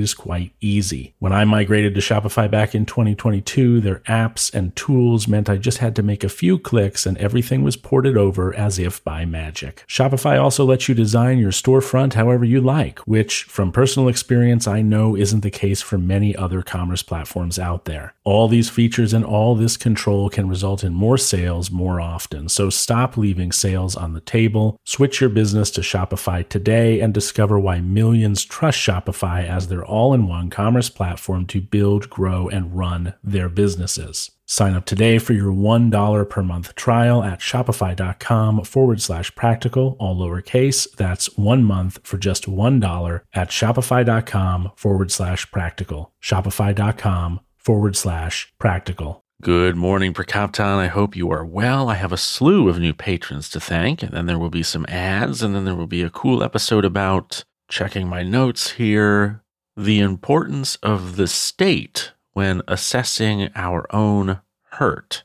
is quite easy. When I migrated to Shopify back in 2022, their apps and tools meant I just had to make a few clicks and everything was ported over as if by magic. Shopify also lets you design your storefront however you like, which from personal experience I know isn't the case for many other commerce platforms out there. All these features and all this control can result in more sales more often. So stop leaving sales on the table. Switch your business to Shopify today and discover why millions trust Shopify as their all in one commerce platform to build, grow, and run their businesses. Sign up today for your $1 per month trial at shopify.com forward slash practical, all lowercase. That's one month for just $1 at shopify.com forward slash practical. Shopify.com forward slash practical. Good morning, Prokopton. I hope you are well. I have a slew of new patrons to thank, and then there will be some ads, and then there will be a cool episode about checking my notes here the importance of the state when assessing our own hurt.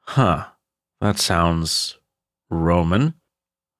Huh, that sounds Roman.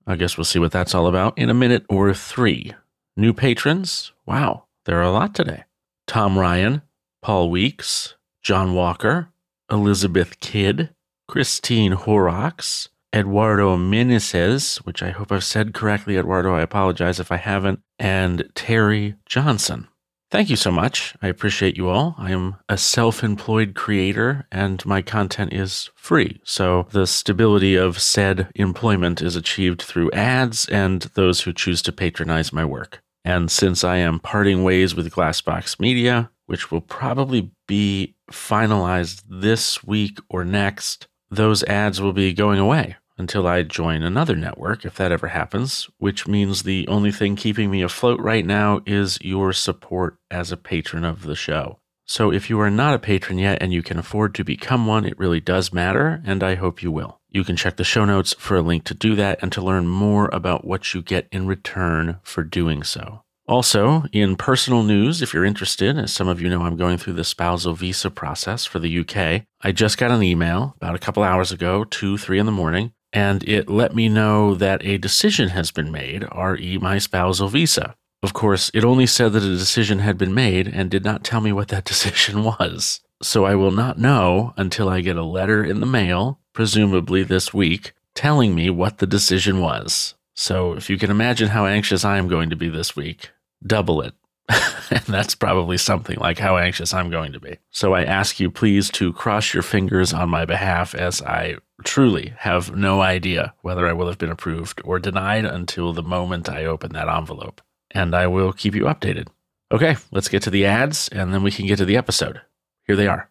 I guess we'll see what that's all about in a minute or three. New patrons? Wow, there are a lot today. Tom Ryan, Paul Weeks, John Walker, Elizabeth Kidd, Christine Horrocks, Eduardo Meneses, which I hope I've said correctly, Eduardo. I apologize if I haven't, and Terry Johnson. Thank you so much. I appreciate you all. I am a self employed creator and my content is free. So the stability of said employment is achieved through ads and those who choose to patronize my work. And since I am parting ways with Glassbox Media, which will probably be finalized this week or next, those ads will be going away until I join another network, if that ever happens, which means the only thing keeping me afloat right now is your support as a patron of the show. So if you are not a patron yet and you can afford to become one, it really does matter, and I hope you will. You can check the show notes for a link to do that and to learn more about what you get in return for doing so. Also, in personal news, if you're interested, as some of you know, I'm going through the spousal visa process for the UK. I just got an email about a couple hours ago, two, three in the morning, and it let me know that a decision has been made, re my spousal visa. Of course, it only said that a decision had been made and did not tell me what that decision was. So I will not know until I get a letter in the mail, presumably this week, telling me what the decision was. So if you can imagine how anxious I am going to be this week, double it. and that's probably something like how anxious I'm going to be. So I ask you please to cross your fingers on my behalf as I truly have no idea whether I will have been approved or denied until the moment I open that envelope. And I will keep you updated. Okay, let's get to the ads and then we can get to the episode. Here they are.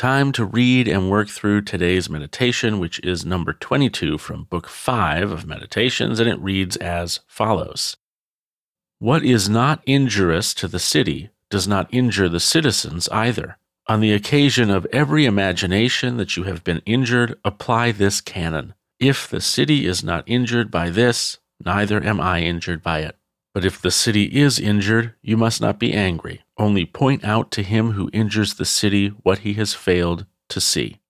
Time to read and work through today's meditation, which is number 22 from Book 5 of Meditations, and it reads as follows What is not injurious to the city does not injure the citizens either. On the occasion of every imagination that you have been injured, apply this canon. If the city is not injured by this, neither am I injured by it. But if the city is injured, you must not be angry. Only point out to him who injures the city what he has failed to see.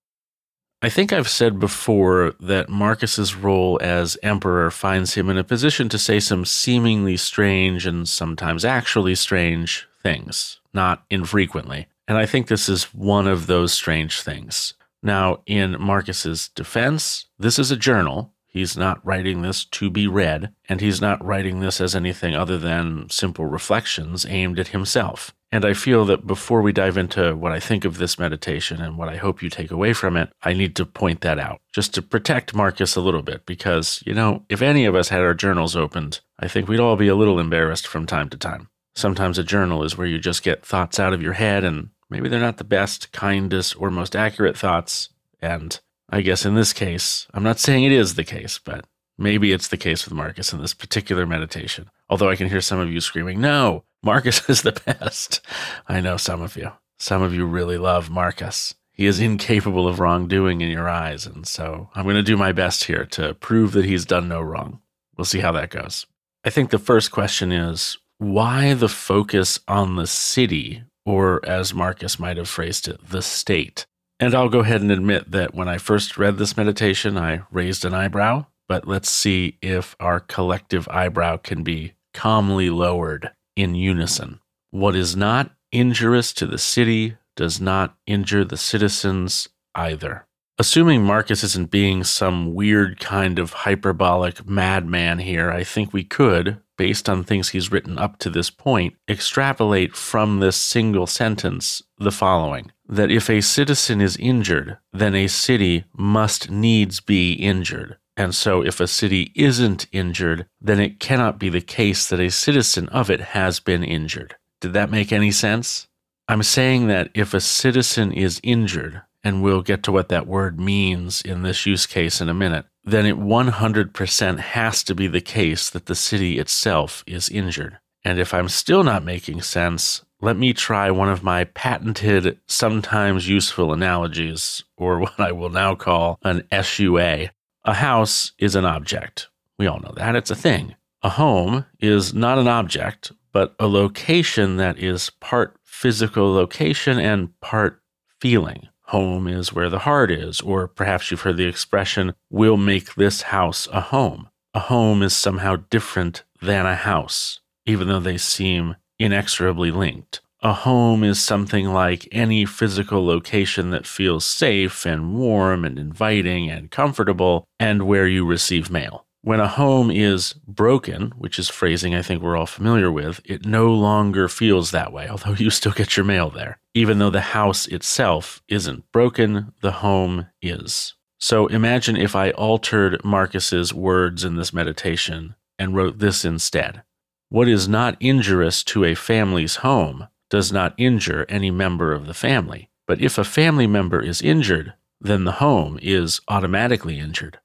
I think I've said before that Marcus's role as emperor finds him in a position to say some seemingly strange and sometimes actually strange things, not infrequently. And I think this is one of those strange things. Now, in Marcus's defense, this is a journal, He's not writing this to be read, and he's not writing this as anything other than simple reflections aimed at himself. And I feel that before we dive into what I think of this meditation and what I hope you take away from it, I need to point that out just to protect Marcus a little bit because, you know, if any of us had our journals opened, I think we'd all be a little embarrassed from time to time. Sometimes a journal is where you just get thoughts out of your head and maybe they're not the best, kindest, or most accurate thoughts. And I guess in this case, I'm not saying it is the case, but maybe it's the case with Marcus in this particular meditation. Although I can hear some of you screaming, no, Marcus is the best. I know some of you. Some of you really love Marcus. He is incapable of wrongdoing in your eyes. And so I'm going to do my best here to prove that he's done no wrong. We'll see how that goes. I think the first question is why the focus on the city, or as Marcus might have phrased it, the state? And I'll go ahead and admit that when I first read this meditation, I raised an eyebrow, but let's see if our collective eyebrow can be calmly lowered in unison. What is not injurious to the city does not injure the citizens either. Assuming Marcus isn't being some weird kind of hyperbolic madman here, I think we could, based on things he's written up to this point, extrapolate from this single sentence the following that if a citizen is injured, then a city must needs be injured. And so, if a city isn't injured, then it cannot be the case that a citizen of it has been injured. Did that make any sense? I'm saying that if a citizen is injured, and we'll get to what that word means in this use case in a minute, then it 100% has to be the case that the city itself is injured. And if I'm still not making sense, let me try one of my patented, sometimes useful analogies, or what I will now call an SUA. A house is an object. We all know that. It's a thing. A home is not an object, but a location that is part physical location and part feeling. Home is where the heart is, or perhaps you've heard the expression, we'll make this house a home. A home is somehow different than a house, even though they seem inexorably linked. A home is something like any physical location that feels safe and warm and inviting and comfortable and where you receive mail. When a home is broken, which is phrasing I think we're all familiar with, it no longer feels that way, although you still get your mail there. Even though the house itself isn't broken, the home is. So imagine if I altered Marcus's words in this meditation and wrote this instead. What is not injurious to a family's home does not injure any member of the family. But if a family member is injured, then the home is automatically injured.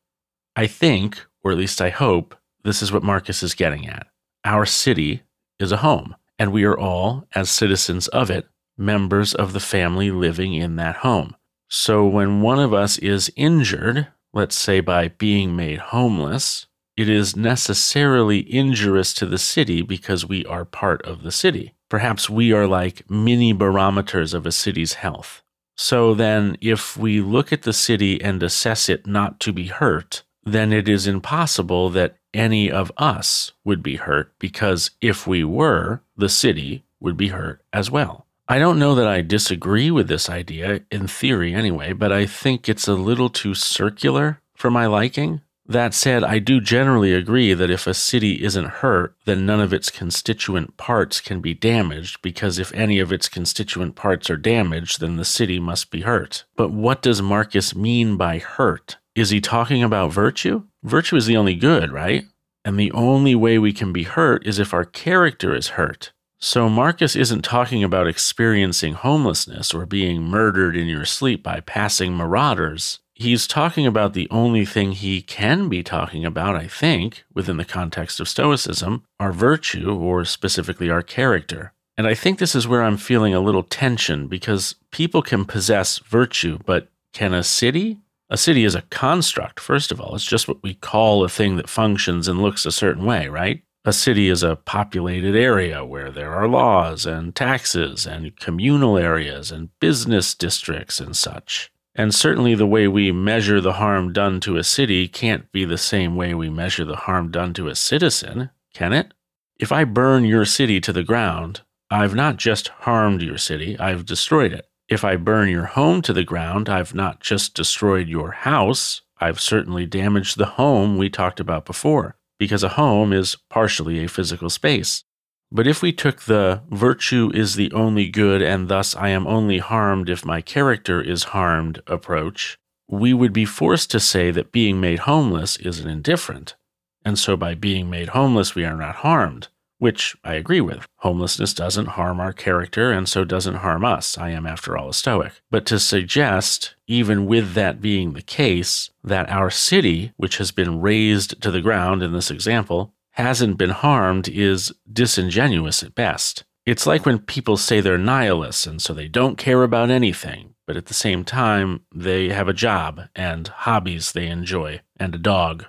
I think, or at least I hope, this is what Marcus is getting at. Our city is a home, and we are all, as citizens of it, members of the family living in that home. So when one of us is injured, let's say by being made homeless, it is necessarily injurious to the city because we are part of the city. Perhaps we are like mini barometers of a city's health. So then, if we look at the city and assess it not to be hurt, then it is impossible that any of us would be hurt because if we were, the city would be hurt as well. I don't know that I disagree with this idea, in theory anyway, but I think it's a little too circular for my liking. That said, I do generally agree that if a city isn't hurt, then none of its constituent parts can be damaged, because if any of its constituent parts are damaged, then the city must be hurt. But what does Marcus mean by hurt? Is he talking about virtue? Virtue is the only good, right? And the only way we can be hurt is if our character is hurt. So Marcus isn't talking about experiencing homelessness or being murdered in your sleep by passing marauders he's talking about the only thing he can be talking about, I think, within the context of Stoicism, our virtue, or specifically our character. And I think this is where I'm feeling a little tension because people can possess virtue, but can a city? A city is a construct, first of all. It's just what we call a thing that functions and looks a certain way, right? A city is a populated area where there are laws and taxes and communal areas and business districts and such. And certainly the way we measure the harm done to a city can't be the same way we measure the harm done to a citizen, can it? If I burn your city to the ground, I've not just harmed your city, I've destroyed it. If I burn your home to the ground, I've not just destroyed your house, I've certainly damaged the home we talked about before, because a home is partially a physical space. But if we took the virtue is the only good and thus I am only harmed if my character is harmed approach, we would be forced to say that being made homeless is an indifferent. And so by being made homeless, we are not harmed, which I agree with. Homelessness doesn't harm our character and so doesn't harm us. I am, after all, a Stoic. But to suggest, even with that being the case, that our city, which has been razed to the ground in this example, hasn't been harmed is disingenuous at best. It's like when people say they're nihilists and so they don't care about anything, but at the same time, they have a job and hobbies they enjoy and a dog.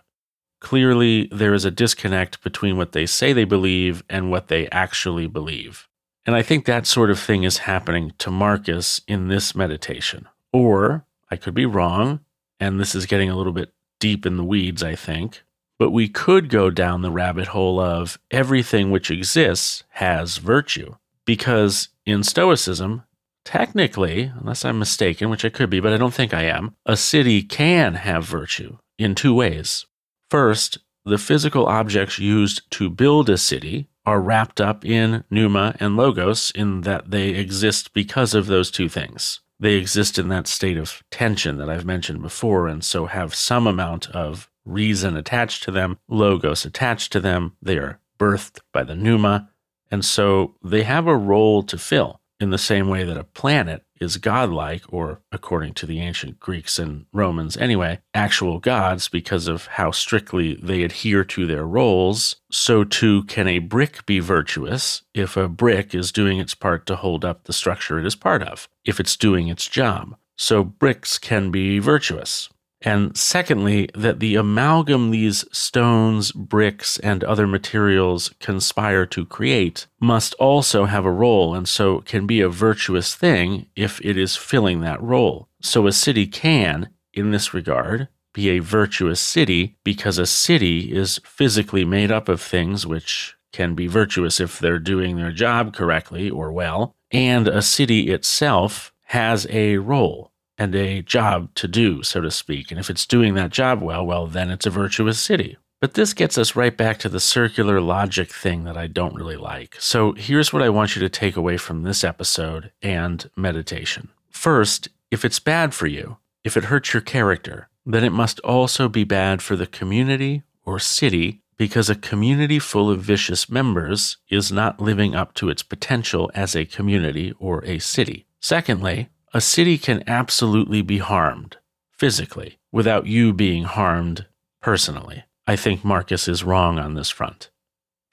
Clearly, there is a disconnect between what they say they believe and what they actually believe. And I think that sort of thing is happening to Marcus in this meditation. Or I could be wrong, and this is getting a little bit deep in the weeds, I think. But we could go down the rabbit hole of everything which exists has virtue. Because in Stoicism, technically, unless I'm mistaken, which I could be, but I don't think I am, a city can have virtue in two ways. First, the physical objects used to build a city are wrapped up in pneuma and logos in that they exist because of those two things. They exist in that state of tension that I've mentioned before, and so have some amount of reason attached to them, logos attached to them. They are birthed by the pneuma. And so they have a role to fill in the same way that a planet is godlike, or according to the ancient Greeks and Romans anyway, actual gods because of how strictly they adhere to their roles. So too can a brick be virtuous if a brick is doing its part to hold up the structure it is part of, if it's doing its job. So bricks can be virtuous. And secondly, that the amalgam these stones, bricks, and other materials conspire to create must also have a role, and so can be a virtuous thing if it is filling that role. So a city can, in this regard, be a virtuous city because a city is physically made up of things which can be virtuous if they're doing their job correctly or well, and a city itself has a role and a job to do, so to speak. And if it's doing that job well, well, then it's a virtuous city. But this gets us right back to the circular logic thing that I don't really like. So here's what I want you to take away from this episode and meditation. First, if it's bad for you, if it hurts your character, then it must also be bad for the community or city because a community full of vicious members is not living up to its potential as a community or a city. Secondly, a city can absolutely be harmed physically without you being harmed personally. I think Marcus is wrong on this front.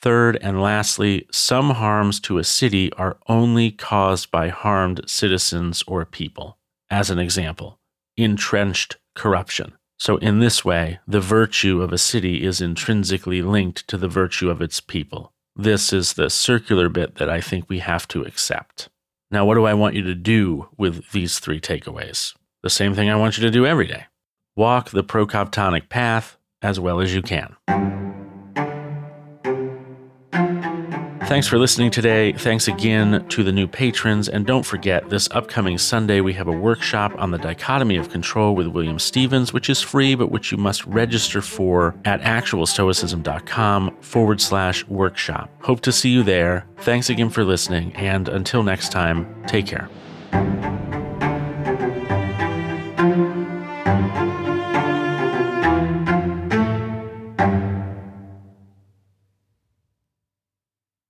Third and lastly, some harms to a city are only caused by harmed citizens or people. As an example, entrenched corruption. So, in this way, the virtue of a city is intrinsically linked to the virtue of its people. This is the circular bit that I think we have to accept. Now, what do I want you to do with these three takeaways? The same thing I want you to do every day walk the procoptonic path as well as you can. Thanks for listening today. Thanks again to the new patrons. And don't forget, this upcoming Sunday, we have a workshop on the dichotomy of control with William Stevens, which is free, but which you must register for at actualstoicism.com forward slash workshop. Hope to see you there. Thanks again for listening. And until next time, take care.